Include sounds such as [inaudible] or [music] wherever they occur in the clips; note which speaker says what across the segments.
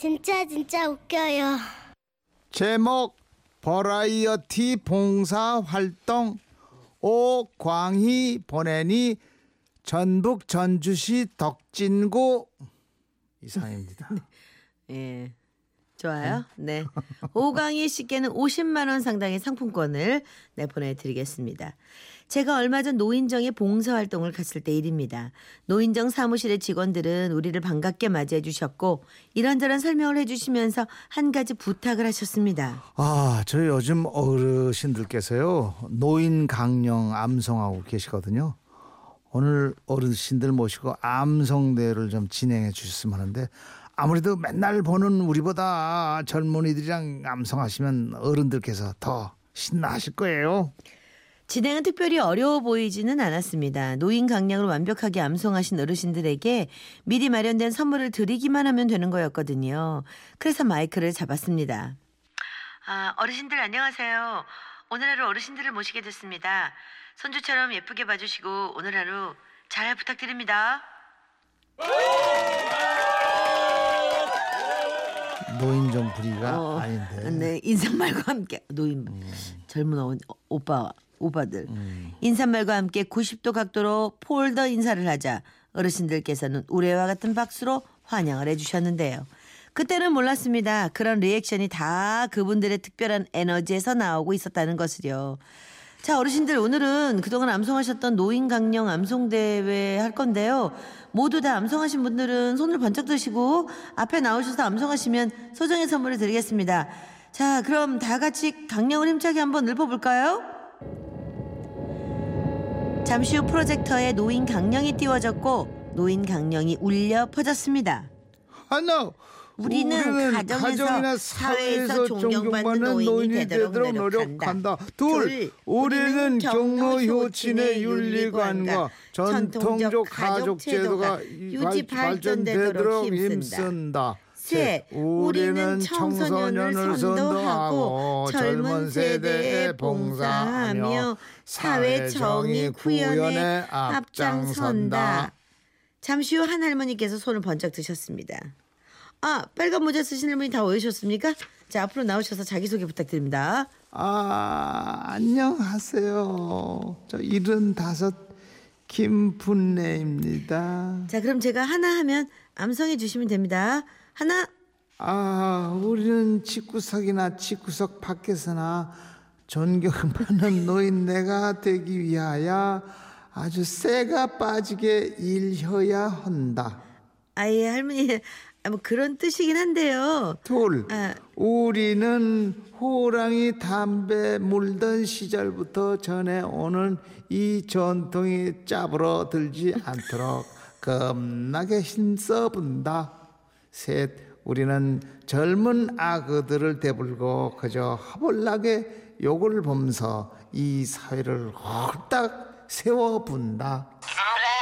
Speaker 1: 진짜 진짜 웃겨요.
Speaker 2: 제목 버라이어티 봉사 활동 오광희 보내니 전북 전주시 덕진구 이상입니다. [laughs]
Speaker 3: 예. 좋아요. 네. 오광희 씨께는 50만 원 상당의 상품권을 내 보내드리겠습니다. 제가 얼마 전 노인정에 봉사활동을 갔을 때 일입니다. 노인정 사무실의 직원들은 우리를 반갑게 맞이해 주셨고 이런저런 설명을 해 주시면서 한 가지 부탁을 하셨습니다.
Speaker 2: 아, 저 요즘 어르신들께서요 노인 강령 암송하고 계시거든요. 오늘 어르신들 모시고 암송대회를 좀 진행해 주셨으면 하는데 아무래도 맨날 보는 우리보다 젊은이들이랑 암송하시면 어른들께서 더 신나하실 거예요.
Speaker 3: 진행은 특별히 어려워 보이지는 않았습니다. 노인 강령을 완벽하게 암송하신 어르신들에게 미리 마련된 선물을 드리기만 하면 되는 거였거든요. 그래서 마이크를 잡았습니다. 아, 어르신들 안녕하세요. 오늘 하루 어르신들을 모시게 됐습니다. 손주처럼 예쁘게 봐주시고 오늘 하루 잘 부탁드립니다.
Speaker 2: 노인정 부리가
Speaker 3: 어,
Speaker 2: 아닌데.
Speaker 3: 네, 인사말과 함께 노인 젊은 어, 오빠 오빠들 인사말과 함께 90도 각도로 폴더 인사를 하자 어르신들께서는 우레와 같은 박수로 환영을 해주셨는데요. 그때는 몰랐습니다. 그런 리액션이 다 그분들의 특별한 에너지에서 나오고 있었다는 것을요. 자, 어르신들 오늘은 그동안 암송하셨던 노인 강령 암송 대회 할 건데요. 모두 다 암송하신 분들은 손을 번쩍 드시고 앞에 나오셔서 암송하시면 소정의 선물을 드리겠습니다. 자, 그럼 다 같이 강령을 힘차게 한번 읊어 볼까요? 잠시 후 프로젝터에 노인 강령이 띄워졌고 노인 강령이 울려 퍼졌습니다.
Speaker 2: 하나.
Speaker 3: 우리는 가정에서, 사회에서 존경받는 노인이 되도록 노력한다.
Speaker 2: 둘, 우리는 경로 효친의 윤리관과 전통적 가족 제도가
Speaker 3: 유지 발전되도록 힘쓴다. 셋, 우리는 청소년을 선도하고 젊은 세대에 봉사하며 사회 정의 구현에 앞장선다. 잠시 후 한 할머니께서 손을 번쩍 드셨습니다. 아, 빨간 모자 쓰신 할머니 다 오셨습니까? 자, 앞으로 나오셔서 자기소개 부탁드립니다.
Speaker 2: 아, 안녕하세요. 저 일흔다섯 김분래입니다.
Speaker 3: 자, 그럼 제가 하나 하면 암송해 주시면 됩니다. 하나,
Speaker 2: 아, 우리는 집구석이나 집구석 밖에서나 존경받는 [laughs] 노인네가 되기 위하여 아주 쇠가 빠지게 일혀야 한다.
Speaker 3: 아예 할머니 아, 뭐 그런 뜻이긴 한데요.
Speaker 2: 둘,
Speaker 3: 아.
Speaker 2: 우리는 호랑이 담배 물던 시절부터 전해오는 이 전통이 짜부러 들지 않도록 겁나게 힘써 본다. 셋, 우리는 젊은 아그들을 대불고 그저 허벌나게 욕을 보면서 이 사회를 홀딱 세워본다.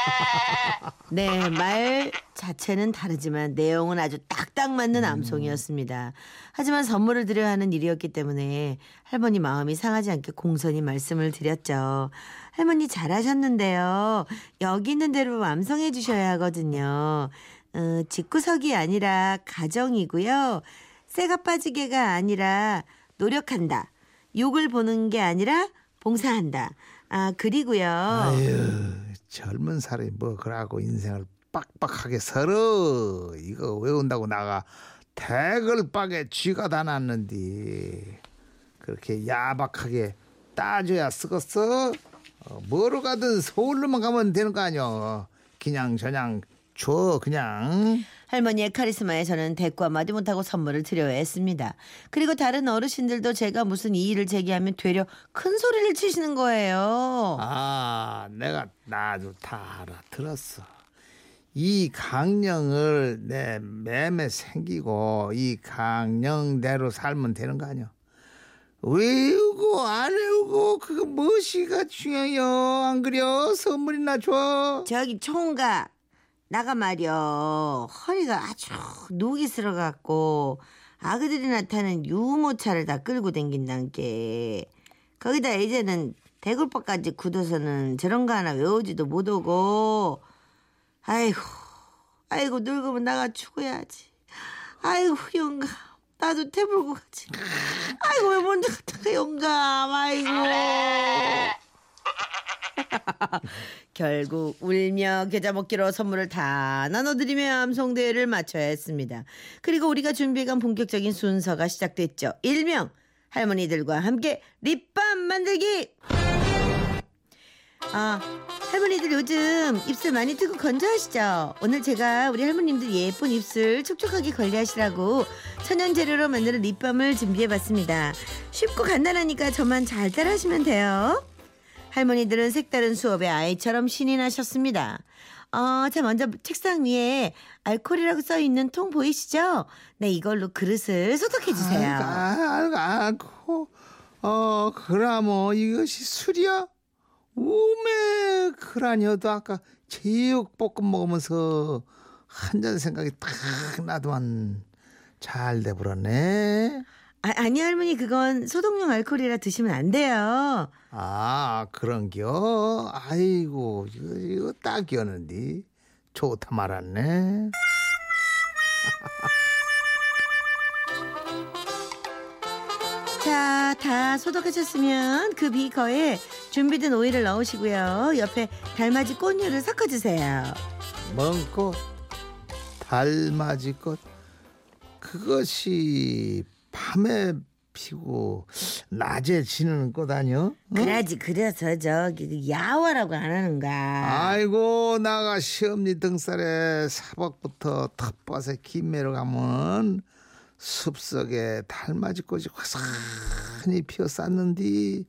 Speaker 2: [laughs]
Speaker 3: 네, 말 자체는 다르지만 내용은 아주 딱딱 맞는
Speaker 2: 음.
Speaker 3: 암송이었습니다. 하지만 선물을 드려야 하는 일이었기 때문에 할머니 마음이 상하지 않게 공손히 말씀을 드렸죠. 할머니 잘하셨는데요. 여기 있는 대로 암송해 주셔야 하거든요. 어, 집구석이 아니라 가정이고요. 새가 빠지게가 아니라 노력한다. 욕을 보는 게 아니라 봉사한다. 아, 그리고요.
Speaker 2: 아유, 젊은 사람이 뭐 그러고 인생을 빡빡하게 서로 이거 외운다고 나가 대걸박에 쥐가 다 났는디 그렇게 야박하게 따져야 쓰겠어? 어, 뭐로 가든 서울로만 가면 되는 거 아니여? 그냥 저냥 줘 그냥
Speaker 3: 할머니의 카리스마에 저는 대꾸 한마디 못하고 선물을 드려야 했습니다. 그리고 다른 어르신들도 제가 무슨 이의를 제기하면 되려 큰 소리를 치시는 거예요.
Speaker 2: 아, 내가 나도 다 알아들었어. 이 강령을 내 매매 생기고 이 강령대로 살면 되는 거 아니야? 외우고 안 외우고 그거 무엇이가 중요해요? 안 그려? 선물이나 줘.
Speaker 3: 저기 총각 나가 말이여. 허리가 아주 녹이 쓸어갖고 아그들이 나타낸 유모차를 다 끌고 댕긴다는 게. 거기다 이제는 대굴박까지 굳어서는 저런 거 하나 외우지도 못하고. 아이고 아이고 늙으면 나가 죽어야지. 아이고 영감. 나도 태불고 가지. 아이고 왜 먼저 갔다가 영감. 아이고. [laughs] 결국 울며 겨자 먹기로 선물을 다 나눠드리며 암송대회를 마쳐야 했습니다. 그리고 우리가 준비해간 본격적인 순서가 시작됐죠. 일명 할머니들과 함께 립밤 만들기. 아, 할머니들 요즘 입술 많이 트고 건조하시죠? 오늘 제가 우리 할머님들 예쁜 입술 촉촉하게 관리하시라고 천연 재료로 만드는 립밤을 준비해봤습니다. 쉽고 간단하니까 저만 잘 따라하시면 돼요. 할머니들은 색다른 수업에 아이처럼 신이 나셨습니다. 어, 자, 먼저 책상 위에 알코올이라고 써 있는 통 보이시죠? 네, 이걸로 그릇을 소독해 주세요.
Speaker 2: 아이고, 아이고, 어, 그라모 이것이 술이야? 우메, 그라니어도 아까 제육볶음 먹으면서 한 잔 생각이 딱 나도만 잘 돼버렸네.
Speaker 3: 아, 아니, 할머니, 그건 소독용 알코올이라 드시면 안 돼요.
Speaker 2: 아, 그런겨? 아이고, 이거, 이거 딱이었는데. 좋다 말았네. [laughs]
Speaker 3: 자, 다 소독하셨으면 그 비거에 준비된 오일을 넣으시고요. 옆에 달맞이 꽃류를 섞어주세요.
Speaker 2: 먼 꽃, 달맞이 꽃, 그것이 밤에 피고 낮에 지는 꽃 아니여? 응?
Speaker 3: 그래야지, 그래서 저기 그 야화라고 안 하는가.
Speaker 2: 아이고 나가 시험니 등살에 사박부터 텃밭에 김매로 가면 숲속에 달맞이 꽃이 화산히 피어쌌는디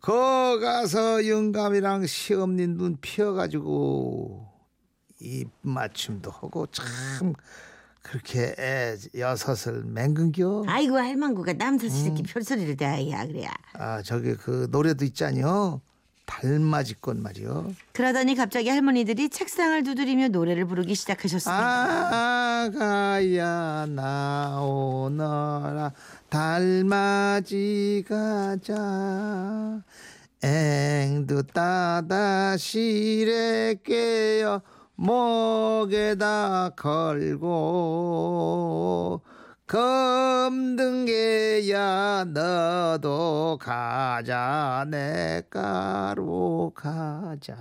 Speaker 2: 거 가서 영감이랑 시험니 눈 피어가지고 입 맞춤도 하고 참 그렇게 애 여섯을 맹근겨
Speaker 3: 아이고, 할망구가 남사스 이렇게 별소리를 대야 그래야.
Speaker 2: 아 저기 그 노래도 있잖여. 달맞이 꽃 말이여
Speaker 3: 그러더니 갑자기 할머니들이 책상을 두드리며 노래를 부르기 시작하셨습니다.
Speaker 2: 아가야 나오너라. 달맞이 가자. 앵두 따다 실에 깨어 목에다 걸고 검등개야 너도 가자 내 가로 가자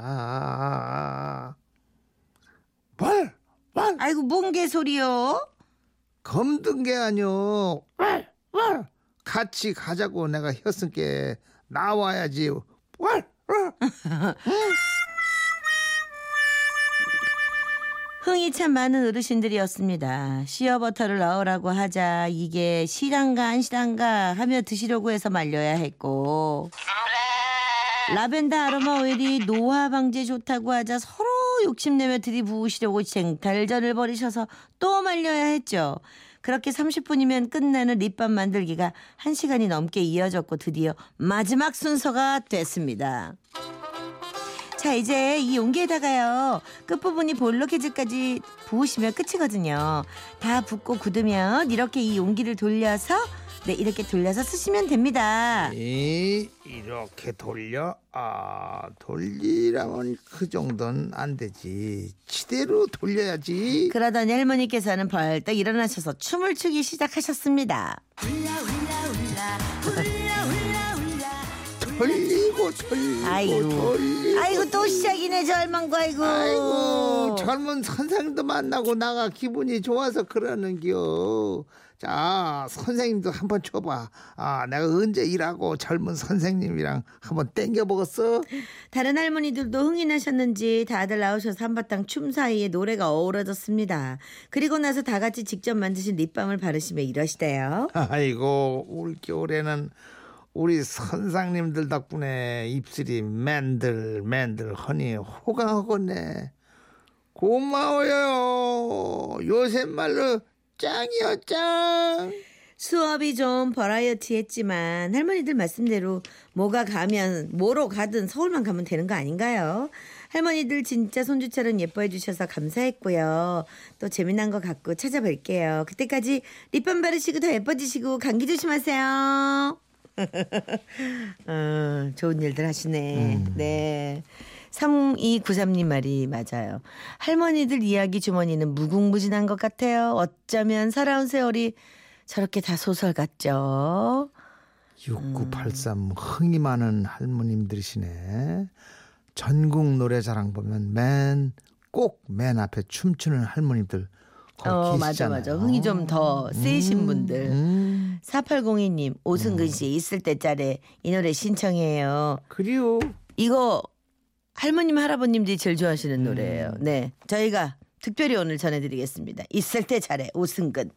Speaker 2: 왈! 왈!
Speaker 3: 아이고, 뭔 개소리요?
Speaker 2: 검든 게 아니오. 왈! 왈! 같이 가자고 내가 혔으니까 나와야지. 왈! 왈! [laughs]
Speaker 3: 흥이 참 많은 어르신들이었습니다. 시어버터를 넣으라고 하자 이게 실한가 안 실한가 하며 드시려고 해서 말려야 했고 라벤더 아로마 오일이 노화 방지에 좋다고 하자 서로 욕심내며 들이부으시려고 쟁탈전을 벌이셔서 또 말려야 했죠. 그렇게 30분이면 끝나는 립밤 만들기가 1시간이 넘게 이어졌고 드디어 마지막 순서가 됐습니다. 자 이제 이 용기에다가요 끝부분이 볼록해질까지 부으시면 끝이거든요. 다 붓고 굳으면 이렇게 이 용기를 돌려서 네 이렇게 돌려서 쓰시면 됩니다.
Speaker 2: 이 이렇게 돌려 아 돌리라면 그 정도는 안 되지. 지대로 돌려야지.
Speaker 3: 그러더니 할머니께서는 벌떡 일어나셔서 춤을 추기 시작하셨습니다.
Speaker 2: 돌리고 돌리고
Speaker 3: 아이고,
Speaker 2: 돌리고
Speaker 3: 아이고 또 시작이네 절망고 아이고.
Speaker 2: 아이고 젊은 선생님도 만나고 나가 기분이 좋아서 그러는겨. 자 선생님도 한번 쳐봐. 아 내가 언제 일하고 젊은 선생님이랑 한번 땡겨 먹었어.
Speaker 3: 다른 할머니들도 흥이 나셨는지 다들 나오셔서 한바탕 춤 사이에 노래가 어우러졌습니다. 그리고 나서 다 같이 직접 만드신 립밤을 바르시며 이러시대요.
Speaker 2: 아이고 올 겨울에는 우리 선생님들 덕분에 입술이 맨들 맨들 허니 호강하겠네. 고마워요. 요새 말로 짱이요 짱.
Speaker 3: 수업이 좀 버라이어티했지만 할머니들 말씀대로 뭐가 가면 뭐로 가든 서울만 가면 되는 거 아닌가요? 할머니들 진짜 손주처럼 예뻐해 주셔서 감사했고요. 또 재미난 거 갖고 찾아뵐게요. 그때까지 립밤 바르시고 더 예뻐지시고 감기 조심하세요. [laughs] 어, 좋은 일들 하시네. 네. 3293님 말이 맞아요. 할머니들 이야기 주머니는 무궁무진한 것 같아요. 어쩌면 살아온 세월이 저렇게 다 소설 같죠.
Speaker 2: 6983 흥이 많은 할머님들이시네. 전국 노래자랑 보면 맨 꼭 맨 앞에 춤추는 할머니들
Speaker 3: 어, 맞아. 맞아. 흥이 좀 더 세신 분들.
Speaker 2: 음,
Speaker 3: 4802님, 오승근 씨 있을 때짜리 이 노래 신청해요.
Speaker 2: 그리요.
Speaker 3: 이거 할머님, 할아버님들이 제일 좋아하시는
Speaker 2: 음.
Speaker 3: 노래예요. 네. 저희가 특별히 오늘 전해드리겠습니다. 있을 때 잘해, 오승근.